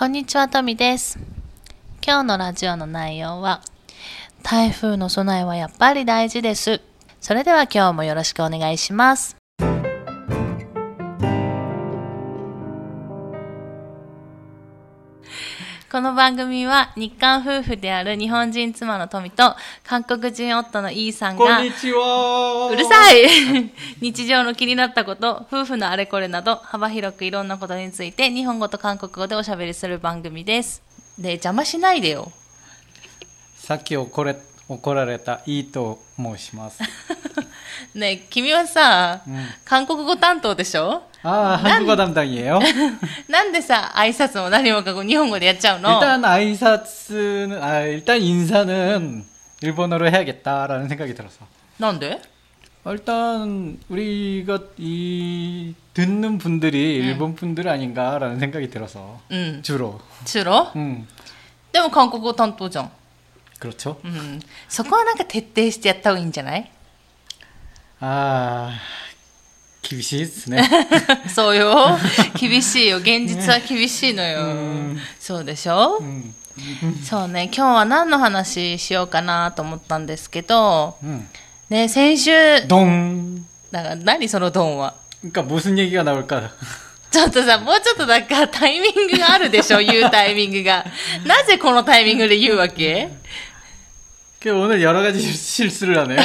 こんにちは、トミです。今日のラジオの内容は、台風の備えはやっぱり大事です。それでは今日もよろしくお願いします。この番組は日韓夫婦である日本人妻の富と韓国人夫のイーさんがこんにちは。うるさい 日常の気になったこと、夫婦のあれこれなど、幅広くいろんなことについて、日本語と韓国語でおしゃべりする番組です。で、邪魔しないでよ。さっき怒れ怒られたいいと申します。ねえ君はさ、うん韓国語担当でしょ 아, 한국어 담당이에요. なんでさ、挨拶も何もかも日本語でやっちゃうの 일단 아이사츠는 아, 일단 인사는 일본어로 해야겠다라는 생각이 들어서. なんで 일단 우리가 이 듣는 분들이 일본 분들 아닌가라는 생각이 들어서 うん。 주로. 中ロ 음. でも韓国語担当じゃん。 그렇죠. うん。そこはなんか徹底してやった方がいいんじゃない 아, 기비시스네. そうよ。厳しいよ。現実は厳しいのよ。うんそうでしょ 음. そうね、今日は何の話しようかなと思ったんですけど、 음. ね、先週、 동. だから何そのドンは。 그러니까 무슨 얘기가 나올까? ちょっとさ、もうちょっとなんかタイミングがあるでしょ言うタイミングが。なぜこのタイミングで言うわけ 그 오늘 여러 가지 실- 실수를 하네요.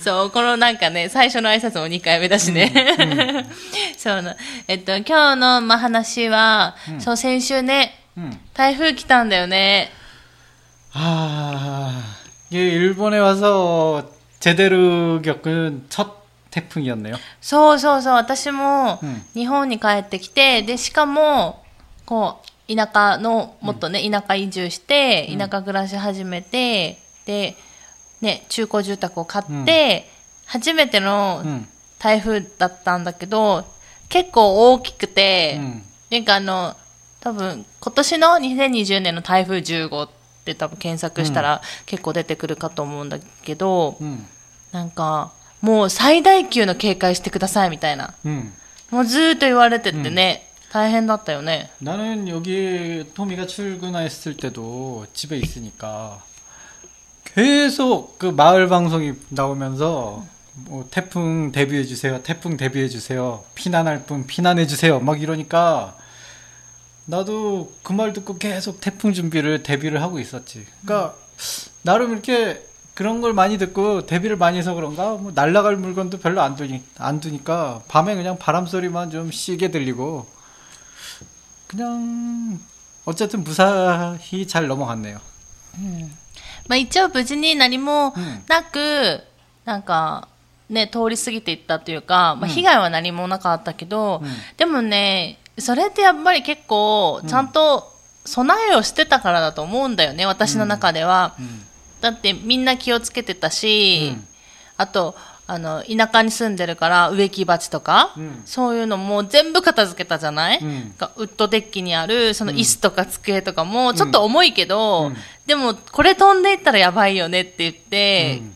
そう、このなんかね、最初の挨拶も2回目だしね。そうな。えっと、今日の、まあ、話は、そう、先週ね、 음. 台風来たんだよね。 아, 이게 일본에 와서 제대로 겪은 첫 태풍이었네요. そうそうそう、私もうん日本に帰ってきて、で、しかも、こう、 田舎のもっとね、うん、田舎移住して田舎暮らし始めて、うん、で、ね、中古住宅を買って、うん、初めての台風だったんだけど結構大きくて、うん、なんかあの多分今年の2020年の台風15って多分検索したら結構出てくるかと思うんだけど、うん、なんかもう最大級の警戒してくださいみたいな、もうずっと言われててね。大変だったよね。 나는 여기 토미가 출근했을 때도 집에 있으니까 계속 그 마을 방송이 나오면서 뭐 태풍 대비해 주세요. 태풍 대비해 주세요. 피난할 분 피난해 주세요. 막 이러니까 나도 그 말 듣고 계속 태풍 준비를 대비를 하고 있었지. 그러니까 나름 이렇게 그런 걸 많이 듣고 대비를 많이 해서 그런가 뭐 날라갈 물건도 별로 안 두니 안 두니까 밤에 그냥 바람 소리만 좀 시게 들리고 그냥 어쨌든 무사히 잘 넘어갔네요. まあ一応無事に何もうんなく、なんか、ね、通り過ぎていったというか、まあうん被害は何もなかったけど、うんでもね、それってやっぱり結構、ちゃんと備えをしてたからだと思うんだよね、私の中では。 음. だってみんな気をつけてたし、うんあと、 あの、田舎に住んでるから植木鉢とか、うんそういうのも全部片付けたじゃない、うんがウッドデッキにある、その椅子とか机とかも、ちょっと重いけど、うんでも、これ飛んでいったらやばいよねって言って、 음.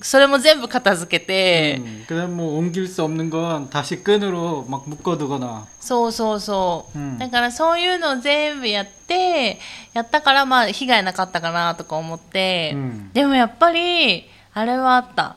それも全部片付けて、 음. 그다음 뭐 옮길 수 없는 건 다시 끈으로 막 묶어두거나 そうそうそう、うんだからそういうのを全部やって、やったからまあ被害なかったかなとか思って、うんでもやっぱり、あれはあった。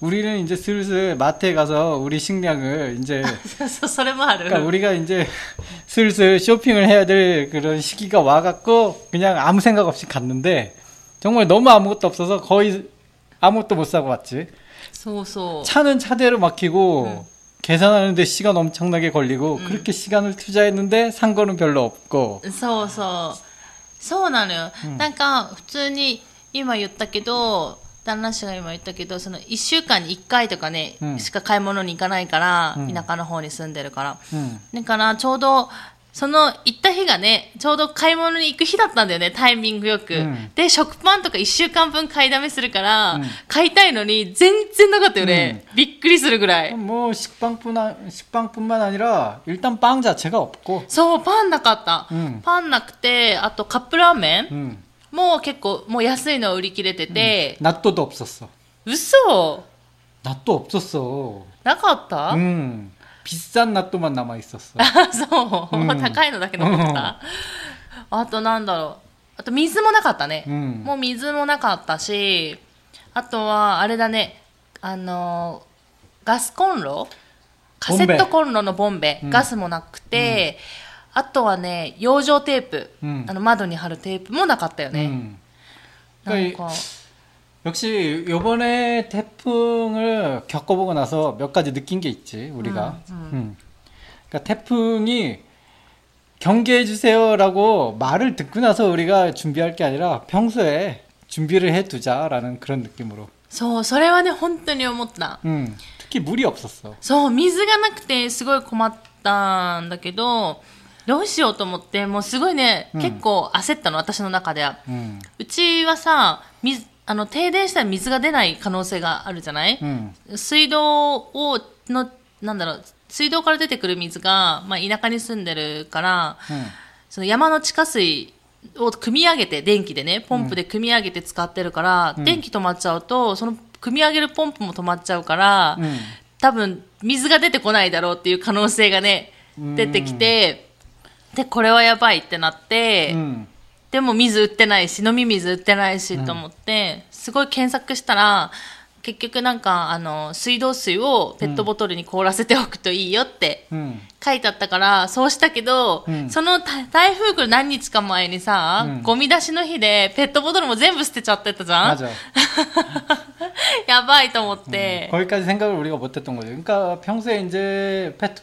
우리는 이제 슬슬 마트에 가서 우리 식량을 이제 そそれもある。 그러니까 우리가 이제 슬슬 쇼핑을 해야 될 그런 시기가 와갖고 그냥 아무 생각 없이 갔는데 정말 너무 아무것도 없어서 거의 아무것도 못 사고 왔지. そうそう。 차는 차대로 막히고 응. 계산하는데 시간 엄청나게 걸리고 그렇게 시간을 투자했는데 산 거는 별로 없고 そうそう。そうなのよ。なんか、普通に今言ったけど、 旦那氏が今言ったけど、その1週間に1回とかね、うんしか買い物に行かないから、うん田舎の方に住んでるから。 음. だから、ちょうど その行った日がね、ちょうど買い物に行く日だったんだよね、タイミングよく。うんで、食パンとか1週間分買いだめするから、うん買いたいのに全然なかったよね。びっくりするぐらい。 뭐 식빵뿐 아, 식빵뿐만 아니라 일단 빵 자체가 없고 そう、パンなかった。うんパンなくて、あとカップラーメン 음, も結構、もう安いの売り切れてて、 낫또도 없었어. 嘘 낫또 없었어. なかった、 음, 비싼 낫또만 남아 있었어. あそう、うん高いのだけ残った。あとなんだろう。あと水もなかったね。うんもう水もなかったし、あとはあれだね、あのーガスコンロカセットコンロのボンベ、うんガスもなくて、 あとはね、養生テープ、うんあの窓に貼るテープもなかったよね。 음. なん 그러니까 か、 역시 요번에 태풍을 겪어보고 나서 몇 가지 느낀 게 있지 우리가. 음, 음. 음. 그러니까 태풍이 경계해 주세요라고 말을 듣고 나서 우리가 준비할 게 아니라 평소에 준비를 해두자라는 그런 느낌으로. そう、それはね、本当に思った。 음. 특히 물이 없었어. そう、水がなくてすごい困ったんだけど、 どうしようと思ってもうすごいね、うん、結構焦ったの私の中では、うん、うちはさ水あの停電したら水が出ない可能性があるじゃない、うん、水道をのなんだろう水道から出てくる水が、まあ、田舎に住んでるから、その山の地下水を組み上げて電気でねポンプで組み上げて使ってるから、電気止まっちゃうとその組み上げるポンプも止まっちゃうから、多分水が出てこないだろうっていう可能性がね出てきて。でこれはやばいってなって、 음. でも水売ってないし飲み水売ってないしと思って、すごい検索したら結局なんかあの水道水をペットボトルに凍らせておくといいよって、 음. 書いてあったから、そうしたけど、うんその台台風来る何日か前にさ、うんゴミ出しの日でペットボトルも全部捨てちゃってたじゃん 맞아. やばいと思って。 거기까지 생각을 우리가 못했던 거죠. 그러니까 평소에 이제 페트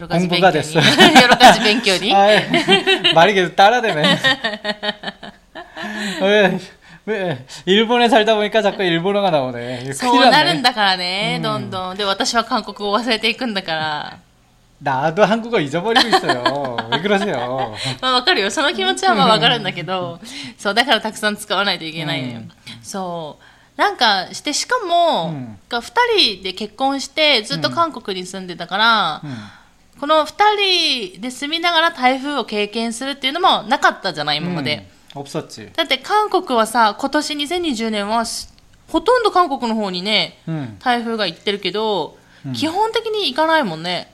ろかじ勉 공부가 強 됐어. に。よろかじ勉強に。 아, 말이 계속 따라대네. 왜, 왜, 일본에 살다 보니까 자꾸 일본어가 나오네. 이거 そう 큰일 なる 났네. んだからね、うんどんどん。で、私は韓国語を忘れていくんだから。 나도 한국어 잊어버리고 있어요. 왜 그러세요? まあわかるよ。その気持ちはまあわかるんだけど、そう、だからたくさん使わないといけないのよ。うんそう。なんかして、しかも、うんが二人で結婚して、ずっと韓国に住んでたから、 음. この2人で住みながら台風を経験するっていうのもなかったじゃない今まで、うん、だって韓国はさ今年2020年はほとんど韓国の方にね、うん、台風が行ってるけど、基本的に行かないもんね。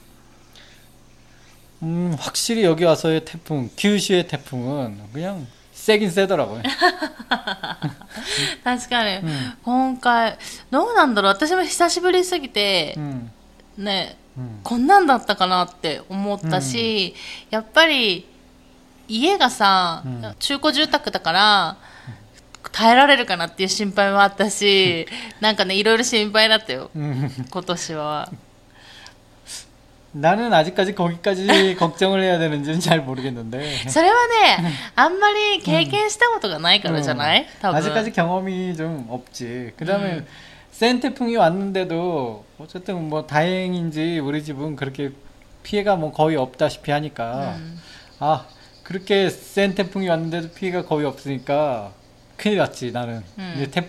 음 확실히 여기 와서의 태풍 규슈의 태풍은 그냥 세긴 세더라고요. 確かに、 음. 今回、どうなんだろう私も久しぶりすぎて、 음, ね、 음. こんなんだったかなって思ったし、やっぱり家がさ、うん中古住宅だから、耐えられるかなっていう心配もあったし、なんかね、いろいろ心配だったよ、 음. 今年は。 나는 아직까지 거기까지 걱정을 해야 되는지는 잘 모르겠는데. それはね、あんまり経験したことがないからじゃない、多分。 아직까지 경험이 좀 없지. 그 다음에 음. 센 태풍이 왔는데도 어쨌든 뭐 다행인지 우리 집은 그렇게 피해가 뭐 거의 없다시피 하니까 음. 아 그렇게 센 태풍이 왔는데도 피해가 거의 없으니까 큰일 났지 나는 음. 이제 태,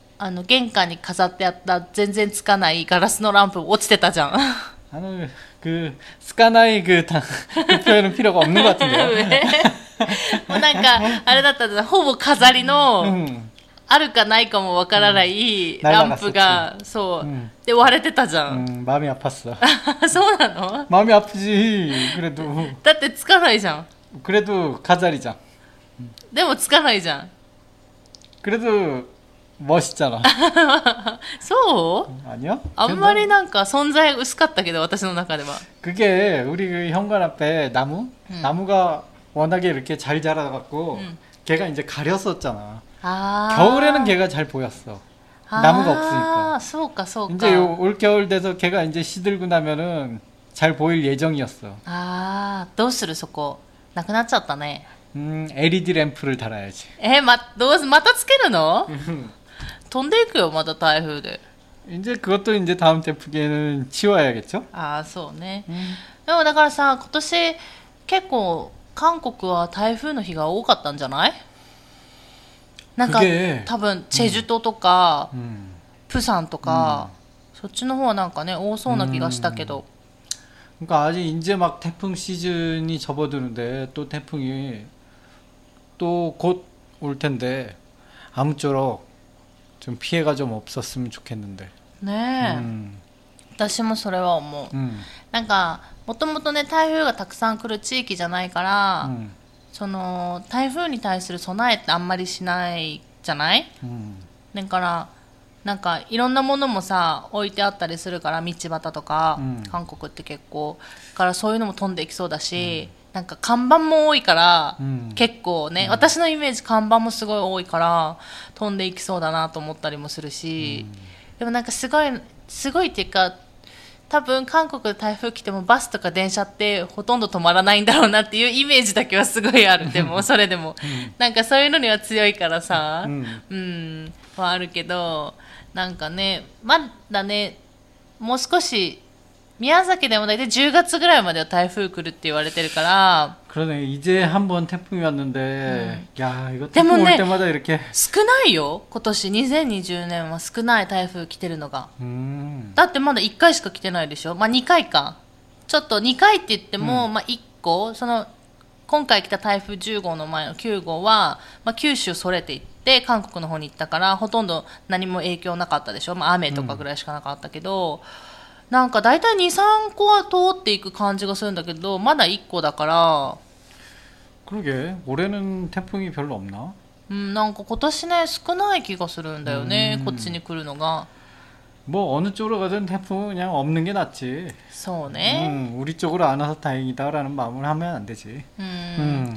あの玄関に飾ってあった全然つかないガラスのランプ落ちてたじゃん 아는 그 스카나이 그, 다, 그 표현은 필요가 없는 것 같은데요. もうなんかあれだったじゃんほぼ飾りの、 음, あるかないかもわからないうんランプが、そう、うんで割れてたじゃん、 음, 마음이 아팠어. そうなの 마음이 아프지. 그래도 だってつかないじゃん 그래도 가자리장. でもつかないじゃん 그래도 멋있잖아. そう、 아니야? あんまりなんか存在薄かったけど私の中では 그게 우리 그 현관 앞에 나무 음. 나무가 워낙에 이렇게 잘 자라갖고 음. 걔가 이제 가렸었잖아. あー 겨울에는 걔가 잘 보였어. あー 나무가 없으니까. そうかそうか 이제 요- 올 겨울 돼서 걔가 이제 시들고 나면은 잘 보일 예정이었어. ああどうするそこなくなっちゃったね 음, LED 램프를 달아야지. えまどうすまたつけるの 飛んでいくよまた台風で 이제 그것도 이제 다음 태풍에는 치워야겠죠? ああそうね 음. でもだからさ今年結構韓国は台風の日が多かったんじゃないなんか 그게 多分チェジュ島とか、 음. プサンとか、そっちの方はなんかね多そうな気がしたけど、 그러니까 아직 이제 막 태풍 시즌이 접어드는데 또 태풍이 또 곧 올 텐데 아무쪼록 좀 피해가 좀 없었으면 좋겠는데. ねえ、 음, 私もそれは思う 음, なんかもともとね台風がたくさん来る地域じゃないから、 음, その台風に対する備えってあんまりしないじゃない 음, だからなんかいろんなものもさ置いてあったりするから道端とか、うん韓国って結構だからそういうのも飛んでいきそうだし、 なんか看板も多いから、 음. 結構ね、私のイメージ看板もすごい多いから飛んでいきそうだなと思ったりもするし、でもなんかすごいすごいっていうか多分韓国で台風来てもバスとか電車ってほとんど止まらないんだろうなっていうイメージだけはすごいある。でもそれでも、なんかそういうのには強いからさ、 음. うん、はあるけど、なんかね、まだね、もう少し、宮崎でも大体10月ぐらいまでは台風来るって言われてるから、 그러네. 이제 한 번 태풍이 왔는데, 야, 이거 태풍 때문에- 올 때마다 이렇게. 少ないよ、今年2020年は少ない台風来てるのが。 음, だってまだ1回しか来てないでしょまあ2回か。ちょっと2回って言っても、まあ1個、その、今回来た台風10号の前の9号は、まあ、九州それていって、韓国の方に行ったから、ほとんど何も影響なかったでしょまあ雨とかぐらいしかなかったけど、 なんか大体2、3個は通っていく感じがするんだけど、まだ1個だから、 그러게. 올해는 태풍이 별로 없나? うん、なんか今年ね、少ない気がするんだよね、うんこっちに来るのが。 뭐 어느 쪽으로 가든 태풍은 그냥 없는 게 낫지. そうね。 음, 우리 쪽으로 안 와서 다행이다라는 마음을 하면 안 되지. うん 음,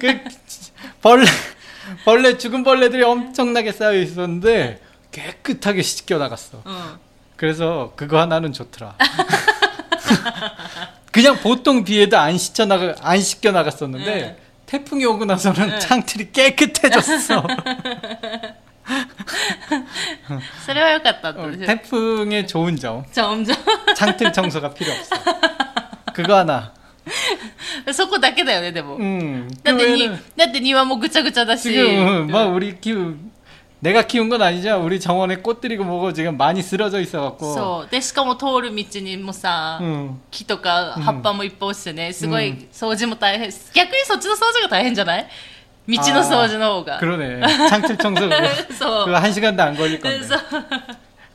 그 벌레 벌레 죽은 벌레들이 엄청나게 쌓여 있었는데 깨끗하게 씻겨 나갔어. うん 그래서 그거 하나는 좋더라. 그냥 보통 비에도 안 씻겨 나가 안 씻겨 나갔었는데 네. 태풍이 오고 나서는 네. 창틀이 깨끗해졌어. それは良かったって 어, 私 태풍의 좋은 점. じゃあじゃ 창틀 청소가 필요 없어. 그거 하나. あそこだけだよねでも、 음. だってに 그러면은 だって庭もぐちゃぐちゃだし 지금 막 우리 키우 내가 키운 건 아니죠. 우리 정원에 꽃들이고 뭐고 지금 많이 쓰러져 있어갖고. そうでしかも通る道にもさ、 음. 木とか葉っぱもいっぱい落ちてねすごい掃除も大変逆にそっちの掃除が大変じゃない道の掃除の方が 그러네. 창틀 청소 그거 そう 그거 한 시간도 안 걸릴 で 건데. そう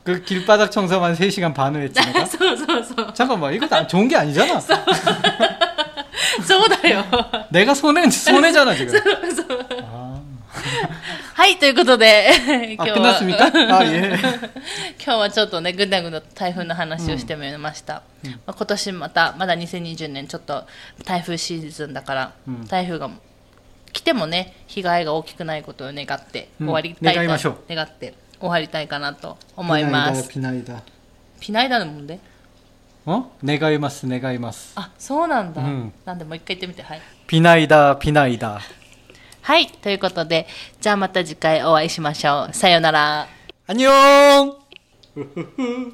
그 길바닥 청소만 3시간 반을 했지 내가? そうそうそう 잠깐만 이거 다 좋은 게 아니잖아 そうだよ 내가 손해 손해잖아 지금 아, 早 はい、ということで、今 아 日は、 끝났습니까? 아 예. 今日はちょっとね、ぐだぐだと台風の話をしてみました。まあ、今年また、まだ2020年ちょっと台風シーズンだから、うん台風が来てもね、被害が大きくないことを願って、うん終わりたい願いましょう願って終わりたいかなと思います。 비나이다. ピナイダのもんで 願います願います。あそうなんだ、うん、なんでもう一回言ってみてはい。ピナイダピナイダはいということでじゃあまた次回お会いしましょう。さようなら。アニョーン。